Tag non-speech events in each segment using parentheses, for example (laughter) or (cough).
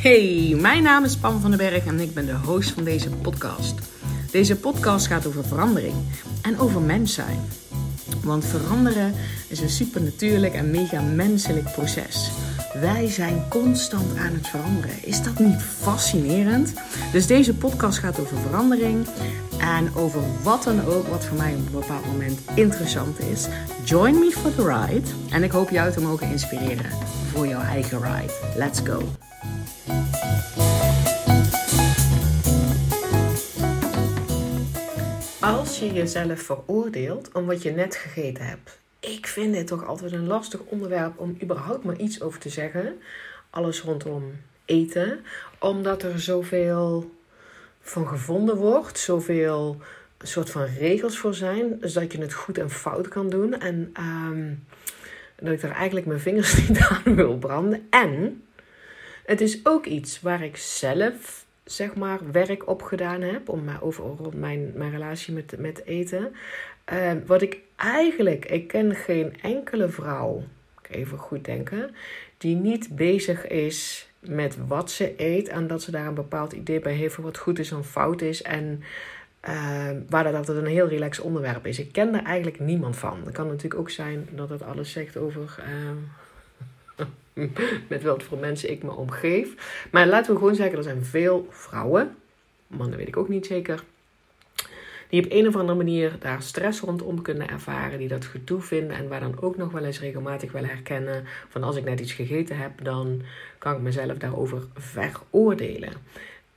Hey, mijn naam is Pam van den Berg en ik ben de host van deze podcast. Deze podcast gaat over verandering en over mens zijn. Want veranderen is een supernatuurlijk en mega menselijk proces. Wij zijn constant aan het veranderen. Is dat niet fascinerend? Dus deze podcast gaat over verandering en over wat dan ook wat voor mij op een bepaald moment interessant is. Join me for the ride en ik hoop jou te mogen inspireren voor jouw eigen ride. Let's go! Als je jezelf veroordeelt om wat je net gegeten hebt. Ik vind dit toch altijd een lastig onderwerp om überhaupt maar iets over te zeggen. Alles rondom eten. Omdat er zoveel van gevonden wordt. Zoveel soort van regels voor zijn. Dus dat je het goed en fout kan doen. En ehm, dat ik daar eigenlijk mijn vingers (laughs) niet aan wil branden. En het is ook iets waar ik zelf zeg maar, werk op gedaan heb. Om mij over mijn, mijn relatie met, met eten. Uh, wat ik eigenlijk, ik ken geen enkele vrouw, even goed denken, die niet bezig is met wat ze eet. En dat ze daar een bepaald idee bij heeft van wat goed is en fout is. En uh, waar dat altijd een heel relaxed onderwerp is. Ik ken daar eigenlijk niemand van. Het kan natuurlijk ook zijn dat het alles zegt over. Uh, (laughs) met wat voor mensen ik me omgeef. Maar laten we gewoon zeggen, er zijn veel vrouwen, mannen weet ik ook niet zeker, die op een of andere manier daar stress rondom kunnen ervaren, die dat gedoe vinden en waar dan ook nog wel eens regelmatig wel herkennen van als ik net iets gegeten heb, dan kan ik mezelf daarover veroordelen.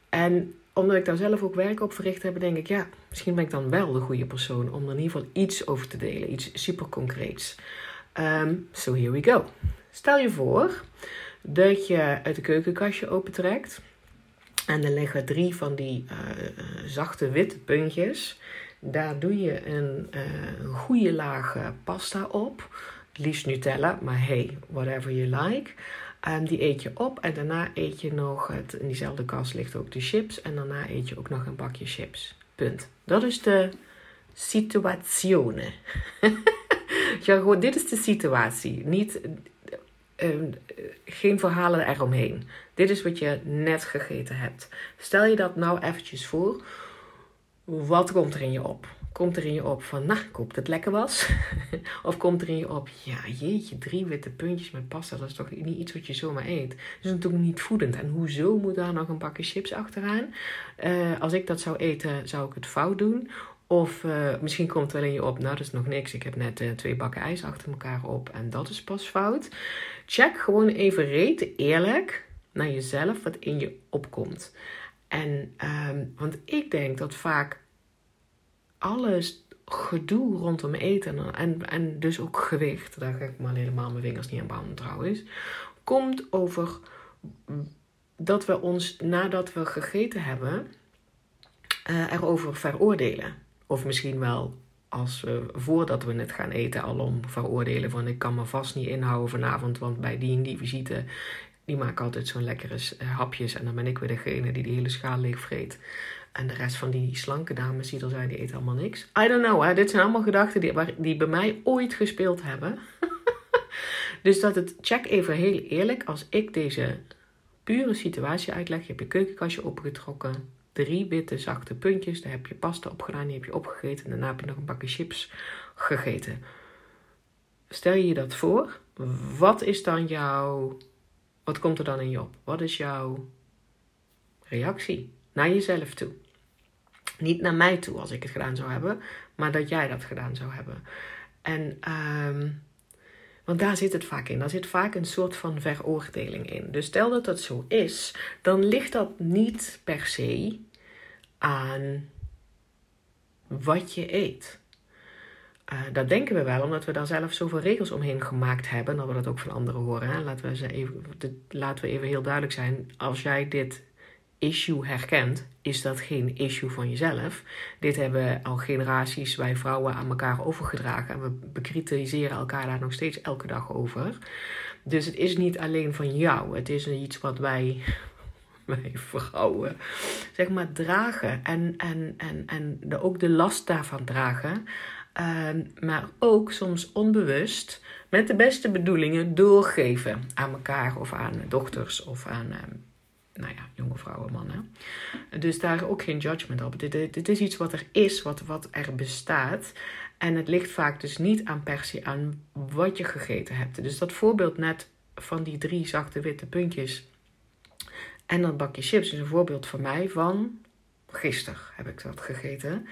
En omdat ik daar zelf ook werk op verricht heb, denk ik, ja, misschien ben ik dan wel de goede persoon om er in ieder geval iets over te delen, iets super concreets. Um, so here we go. Stel je voor dat je het keukenkastje opentrekt. En er liggen drie van die uh, zachte witte puntjes. Daar doe je een, een goede laag pasta op. Liefst Nutella, maar hey, whatever you like. Um, die eet je op en daarna eet je nog, het, in diezelfde kast ligt ook de chips. En daarna eet je ook nog een bakje chips. Punt. Dat is de situazione. (laughs) ja, gewoon, dit is de situatie. Niet uh, geen verhalen eromheen. Dit is wat je net gegeten hebt. Stel je dat nou eventjes voor. Wat komt er in je op? Komt er in je op van, nou, ik dat het lekker was? (laughs) of komt er in je op, ja, jeetje, drie witte puntjes met pasta, dat is toch niet iets wat je zomaar eet? Dat is natuurlijk niet voedend. En hoezo moet daar nog een bakje chips achteraan? Uh, als ik dat zou eten, zou ik het fout doen. Of uh, misschien komt wel in je op, nou dat is nog niks. Ik heb net uh, twee bakken ijs achter elkaar op en dat is pas fout. Check gewoon even reet eerlijk naar jezelf wat in je opkomt. En, um, want ik denk dat vaak alles gedoe rondom eten en, en dus ook gewicht, daar ga ik maar helemaal mijn vingers niet aan branden trouwens, komt over dat we ons nadat we gegeten hebben uh, erover veroordelen. Of misschien wel als we voordat we het gaan eten al om veroordelen van ik kan me vast niet inhouden vanavond, want bij die en die visite, die maken altijd zo'n lekkere eh, hapjes en dan ben ik weer degene die die hele schaal leeg vreet. En de rest van die slanke dames die er zijn, die eten allemaal niks. I don't know, hè? dit zijn allemaal gedachten die, die bij mij ooit gespeeld hebben. (laughs) dus dat het, check even heel eerlijk, als ik deze pure situatie uitleg, je hebt je keukenkastje opengetrokken, drie witte zachte puntjes. Daar heb je pasta op gedaan, die heb je opgegeten. En daarna heb je nog een bakje chips gegeten. Stel je je dat voor. Wat is dan jouw. Wat komt er dan in je op? Wat is jouw reactie naar jezelf toe? Niet naar mij toe als ik het gedaan zou hebben, maar dat jij dat gedaan zou hebben. En um, want daar zit het vaak in. Daar zit vaak een soort van veroordeling in. Dus stel dat dat zo is, dan ligt dat niet per se aan wat je eet. Uh, dat denken we wel, omdat we daar zelf zoveel regels omheen gemaakt hebben. Dat we dat ook van anderen horen. Laten, we ze even, laten we even heel duidelijk zijn. Als jij dit issue herkent, is dat geen issue van jezelf. Dit hebben al generaties wij vrouwen aan elkaar overgedragen. En we bekritiseren elkaar daar nog steeds elke dag over. Dus het is niet alleen van jou. Het is iets wat wij, (laughs) wij vrouwen, zeg maar, dragen. En, en, en, en de, ook de last daarvan dragen. Uh, maar ook soms onbewust met de beste bedoelingen doorgeven aan elkaar of aan dochters of aan... Nou ja, jonge vrouwen, mannen. Dus daar ook geen judgment op. Dit, dit, is iets wat er is, wat, wat er bestaat. En het ligt vaak dus niet aan per se aan wat je gegeten hebt. Dus dat voorbeeld net van die drie zachte witte puntjes en dat bakje chips is een voorbeeld voor mij van gisteren heb ik dat gegeten.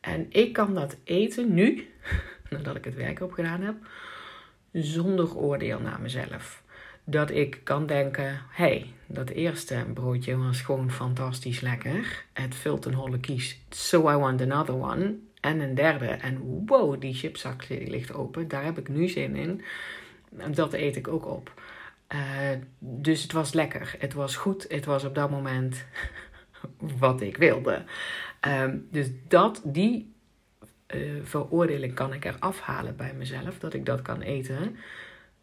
En ik kan dat eten nu, (laughs) nadat ik het werk op gedaan heb, zonder oordeel naar mezelf. Dat ik kan denken, hey, dat eerste broodje was gewoon fantastisch lekker. Het vult een holle kies, so I want another one. En een derde, en wow, die chipzak ligt open, daar heb ik nu zin in. Dat eet ik ook op. Uh, dus het was lekker, het was goed, het was op dat moment (laughs) wat ik wilde. Um, dus dat, die uh, veroordeling kan ik eraf halen bij mezelf, dat ik dat kan eten.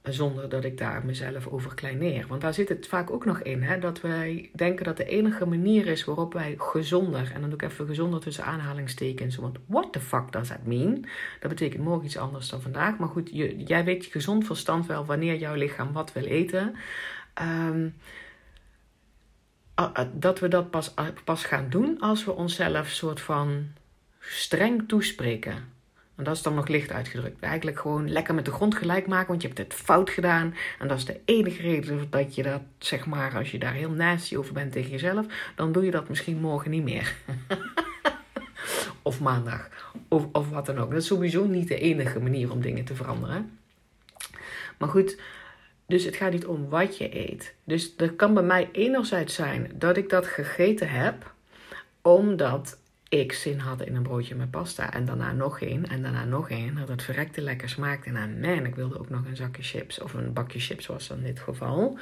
Zonder dat ik daar mezelf over kleineer. Want daar zit het vaak ook nog in. Hè? Dat wij denken dat de enige manier is waarop wij gezonder. En dan doe ik even gezonder tussen aanhalingstekens. Want what the fuck does that mean? Dat betekent morgen iets anders dan vandaag. Maar goed, jij weet je gezond verstand wel wanneer jouw lichaam wat wil eten. Um, dat we dat pas, pas gaan doen als we onszelf soort van streng toespreken. En dat is dan nog licht uitgedrukt. Eigenlijk gewoon lekker met de grond gelijk maken, want je hebt het fout gedaan. En dat is de enige reden dat je dat, zeg maar, als je daar heel nasty over bent tegen jezelf, dan doe je dat misschien morgen niet meer. (laughs) of maandag. Of, of wat dan ook. Dat is sowieso niet de enige manier om dingen te veranderen. Maar goed, dus het gaat niet om wat je eet. Dus er kan bij mij enerzijds zijn dat ik dat gegeten heb, omdat ik zin had in een broodje met pasta. En daarna nog één. En daarna nog één. Dat het verrekte lekker smaakte. En man, ik wilde ook nog een zakje chips. Of een bakje chips was dan in dit geval.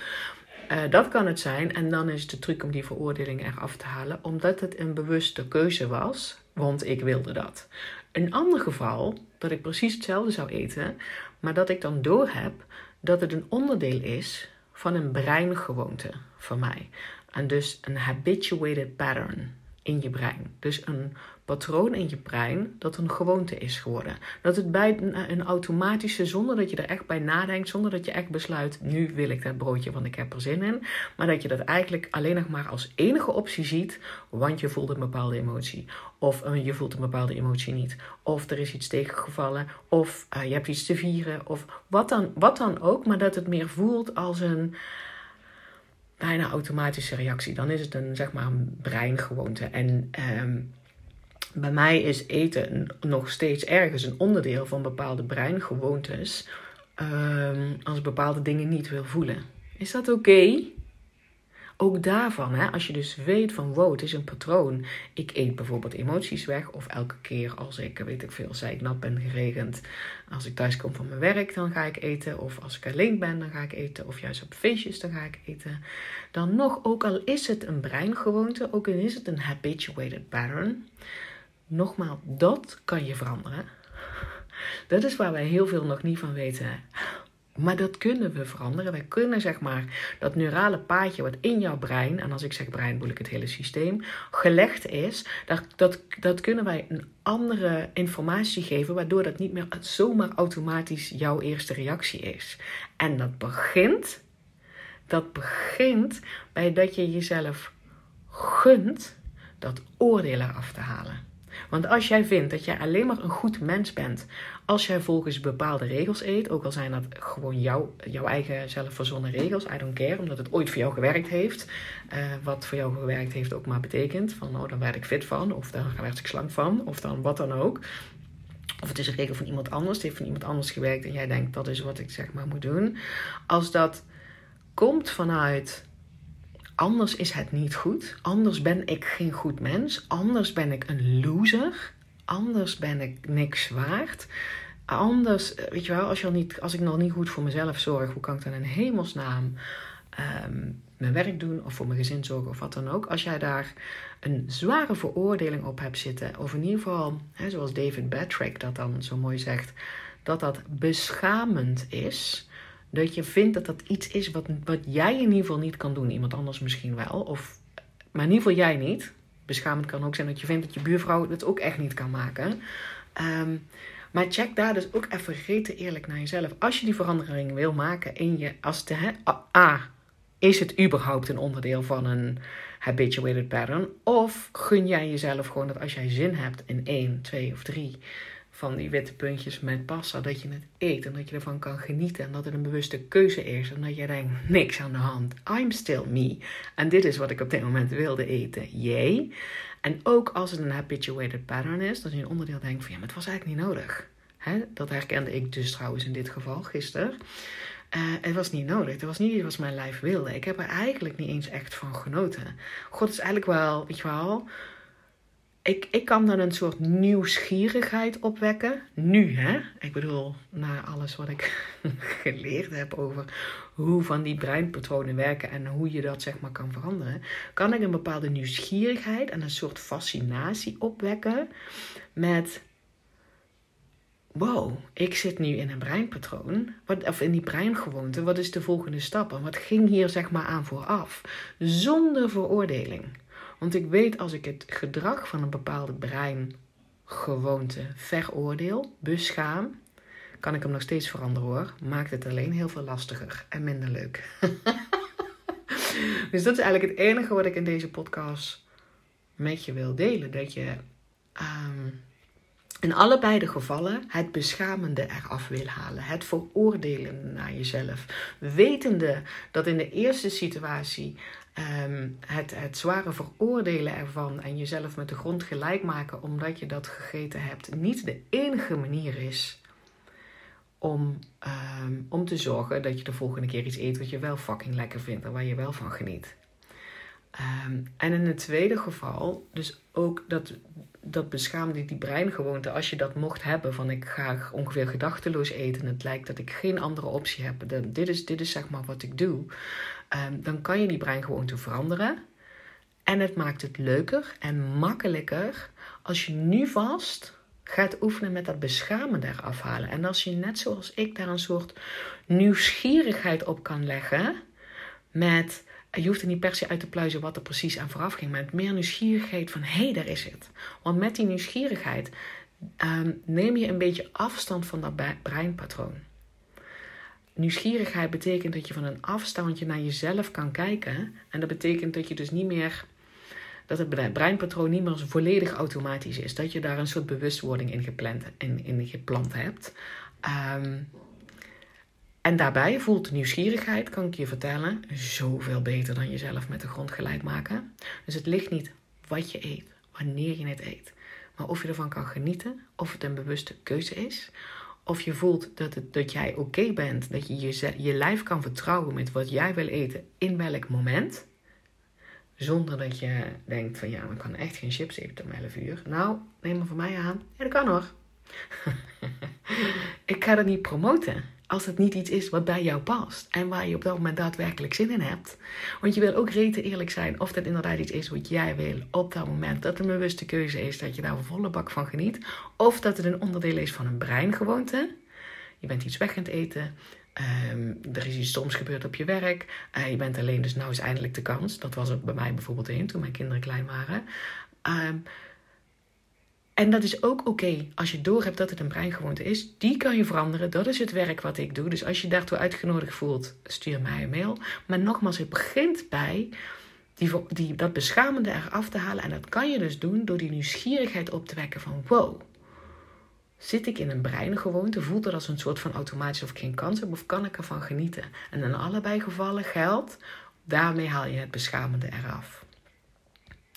Uh, dat kan het zijn. En dan is de truc om die veroordeling eraf te halen. Omdat het een bewuste keuze was. Want ik wilde dat. Een ander geval, dat ik precies hetzelfde zou eten. Maar dat ik dan door heb dat het een onderdeel is van een breingewoonte voor mij. En dus een habituated pattern in je brein. Dus een patroon in je brein dat een gewoonte is geworden. Dat het bij een automatische, zonder dat je er echt bij nadenkt, zonder dat je echt besluit, nu wil ik dat broodje, want ik heb er zin in. Maar dat je dat eigenlijk alleen nog maar als enige optie ziet, want je voelt een bepaalde emotie. Of uh, je voelt een bepaalde emotie niet. Of er is iets tegengevallen. Of uh, je hebt iets te vieren. Of wat dan, wat dan ook, maar dat het meer voelt als een bijna automatische reactie. Dan is het een, zeg maar, een breingewoonte. En um, bij mij is eten nog steeds ergens een onderdeel van bepaalde breingewoontes. Um, als ik bepaalde dingen niet wil voelen. Is dat oké? Ook daarvan, hè, als je dus weet van wow, het is een patroon. Ik eet bijvoorbeeld emoties weg. Of elke keer als ik, weet ik veel, zei ik nat ben geregend. Als ik thuis kom van mijn werk, dan ga ik eten. Of als ik alleen ben, dan ga ik eten. Of juist op feestjes, dan ga ik eten. Dan nog, ook al is het een breingewoonte, ook al is het een habituated pattern. Nogmaals, dat kan je veranderen. Dat is waar wij heel veel nog niet van weten. Maar dat kunnen we veranderen. Wij kunnen zeg maar dat neurale paadje wat in jouw brein, en als ik zeg brein bedoel ik het hele systeem, gelegd is, dat, dat, dat kunnen wij een andere informatie geven, waardoor dat niet meer zomaar automatisch jouw eerste reactie is. En dat begint, dat begint bij dat je jezelf gunt dat oordeel eraf te halen. Want als jij vindt dat jij alleen maar een goed mens bent als jij volgens bepaalde regels eet, ook al zijn dat gewoon jouw, jouw eigen zelfverzonnen regels, I don't care, omdat het ooit voor jou gewerkt heeft. Uh, wat voor jou gewerkt heeft ook maar betekent van, oh, dan werd ik fit van, of dan werd ik slank van, of dan wat dan ook. Of het is een regel van iemand anders, het heeft van iemand anders gewerkt en jij denkt dat is wat ik zeg maar moet doen. Als dat komt vanuit Anders is het niet goed. Anders ben ik geen goed mens. Anders ben ik een loser. Anders ben ik niks waard. Anders, eh, weet je wel, als, je al niet, als ik nog niet goed voor mezelf zorg, hoe kan ik dan in hemelsnaam um, mijn werk doen of voor mijn gezin zorgen of wat dan ook. Als jij daar een zware veroordeling op hebt zitten, of in ieder geval, hè, zoals David Batrick dat dan zo mooi zegt, dat dat beschamend is dat je vindt dat dat iets is wat, wat jij in ieder geval niet kan doen. Iemand anders misschien wel. Of, maar in ieder geval jij niet. Beschamend kan ook zijn dat je vindt dat je buurvrouw het ook echt niet kan maken. Ehm, maar check daar dus ook even rete eerlijk naar jezelf. Als je die verandering wil maken in je, als de, A, is het überhaupt een onderdeel van een habituated pattern? Of gun jij jezelf gewoon dat als jij zin hebt in één, twee of drie van die witte puntjes met pasta, dat je het eet en dat je ervan kan genieten en dat het een bewuste keuze is en dat je denkt, niks aan de hand, I'm still me. En dit is wat ik op dit moment wilde eten, jee. En ook als het een habituated pattern is, dat je een onderdeel denkt van ja, maar het was eigenlijk niet nodig. Dat herkende ik dus trouwens in dit geval gisteren. Uh, het was niet nodig. Het was niet iets wat mijn lijf wilde. Ik heb er eigenlijk niet eens echt van genoten. God is eigenlijk wel, weet je wel. Ik, ik kan dan een soort nieuwsgierigheid opwekken. Nu, hè? Ik bedoel, na alles wat ik (laughs) geleerd heb over hoe van die breinpatronen werken en hoe je dat zeg maar kan veranderen, kan ik een bepaalde nieuwsgierigheid en een soort fascinatie opwekken met wow, ik zit nu in een breinpatroon, of in die breingewoonte, wat is de volgende stap en wat ging hier zeg maar aan vooraf, zonder veroordeling. Want ik weet als ik het gedrag van een bepaalde breingewoonte veroordeel, beschaam, kan ik hem nog steeds veranderen hoor. Maakt het alleen heel veel lastiger en minder leuk. (laughs) dus dat is eigenlijk het enige wat ik in deze podcast met je wil delen. Dat je um, in allebei de gevallen het beschamende eraf wil halen. Het veroordelen naar jezelf. Wetende dat in de eerste situatie um, het, het zware veroordelen ervan en jezelf met de grond gelijk maken omdat je dat gegeten hebt niet de enige manier is om, um, om te zorgen dat je de volgende keer iets eet wat je wel fucking lekker vindt en waar je wel van geniet. Um, en in het tweede geval, dus ook dat, dat beschaamde die breingewoonte, als je dat mocht hebben van ik ga ongeveer gedachteloos eten, het lijkt dat ik geen andere optie heb, dan, dit, is, dit is zeg maar wat ik doe, um, dan kan je die breingewoonte veranderen. En het maakt het leuker en makkelijker als je nu vast gaat oefenen met dat beschamende eraf halen. En als je net zoals ik daar een soort nieuwsgierigheid op kan leggen met je hoeft er niet per se uit te pluizen wat er precies aan vooraf ging, maar met meer nieuwsgierigheid van hé, hey, daar is het. Want met die nieuwsgierigheid ehm, neem je een beetje afstand van dat breinpatroon. Nieuwsgierigheid betekent dat je van een afstandje naar jezelf kan kijken. En dat betekent dat je dus niet meer dat het breinpatroon niet meer volledig automatisch is. Dat je daar een soort bewustwording in, gepland, in, in hebt. Um, en daarbij voelt nieuwsgierigheid, kan ik je vertellen, zoveel beter dan jezelf met de grond gelijk maken. Dus het ligt niet wat je eet, wanneer je het eet. Maar of je ervan kan genieten, of het een bewuste keuze is. Of je voelt dat, het, dat jij oké bent, dat je, je je lijf kan vertrouwen met wat jij wil eten in welk moment. Zonder dat je denkt van ja, ik kan echt geen chips eten om 11 uur. Nou, neem maar van mij aan. Ja, dat kan hoor. (laughs) ik ga dat niet promoten als het niet iets is wat bij jou past en waar je op dat moment daadwerkelijk zin in hebt. Want je wil ook reten eerlijk zijn of dat inderdaad iets is wat jij wil op dat moment. Dat het een bewuste keuze is, dat je daar volle bak van geniet. Of dat het een onderdeel is van een breingewoonte. Je bent iets weg aan het eten. Um, er is iets stoms gebeurd op je werk. Uh, je bent alleen, dus nou is eindelijk de kans. Dat was ook bij mij bijvoorbeeld één toen mijn kinderen klein waren. Um, en dat is ook oké als je doorhebt dat het een breingewoonte is. Die kan je veranderen. Dat is het werk wat ik doe. Dus als je daartoe uitgenodigd voelt, stuur mij een mail. Maar nogmaals, het begint bij die, die, dat beschamende eraf te halen. En dat kan je dus doen door die nieuwsgierigheid op te wekken van wow. Zit ik in een breingewoonte? Voelt dat als een soort van automatisch of ik geen kans heb? Of kan ik ervan genieten? En in allebei gevallen geldt, daarmee haal je het beschamende eraf.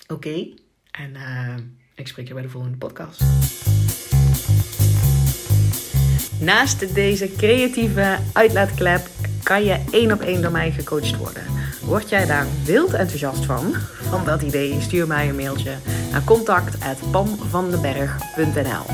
Oké? En... Uh, ik spreek je bij de volgende podcast. Naast deze creatieve uitlaatklep kan je één op één door mij gecoacht worden. Word jij daar wild enthousiast van, van dat idee, stuur mij een mailtje naar contact.pamvandenberg.nl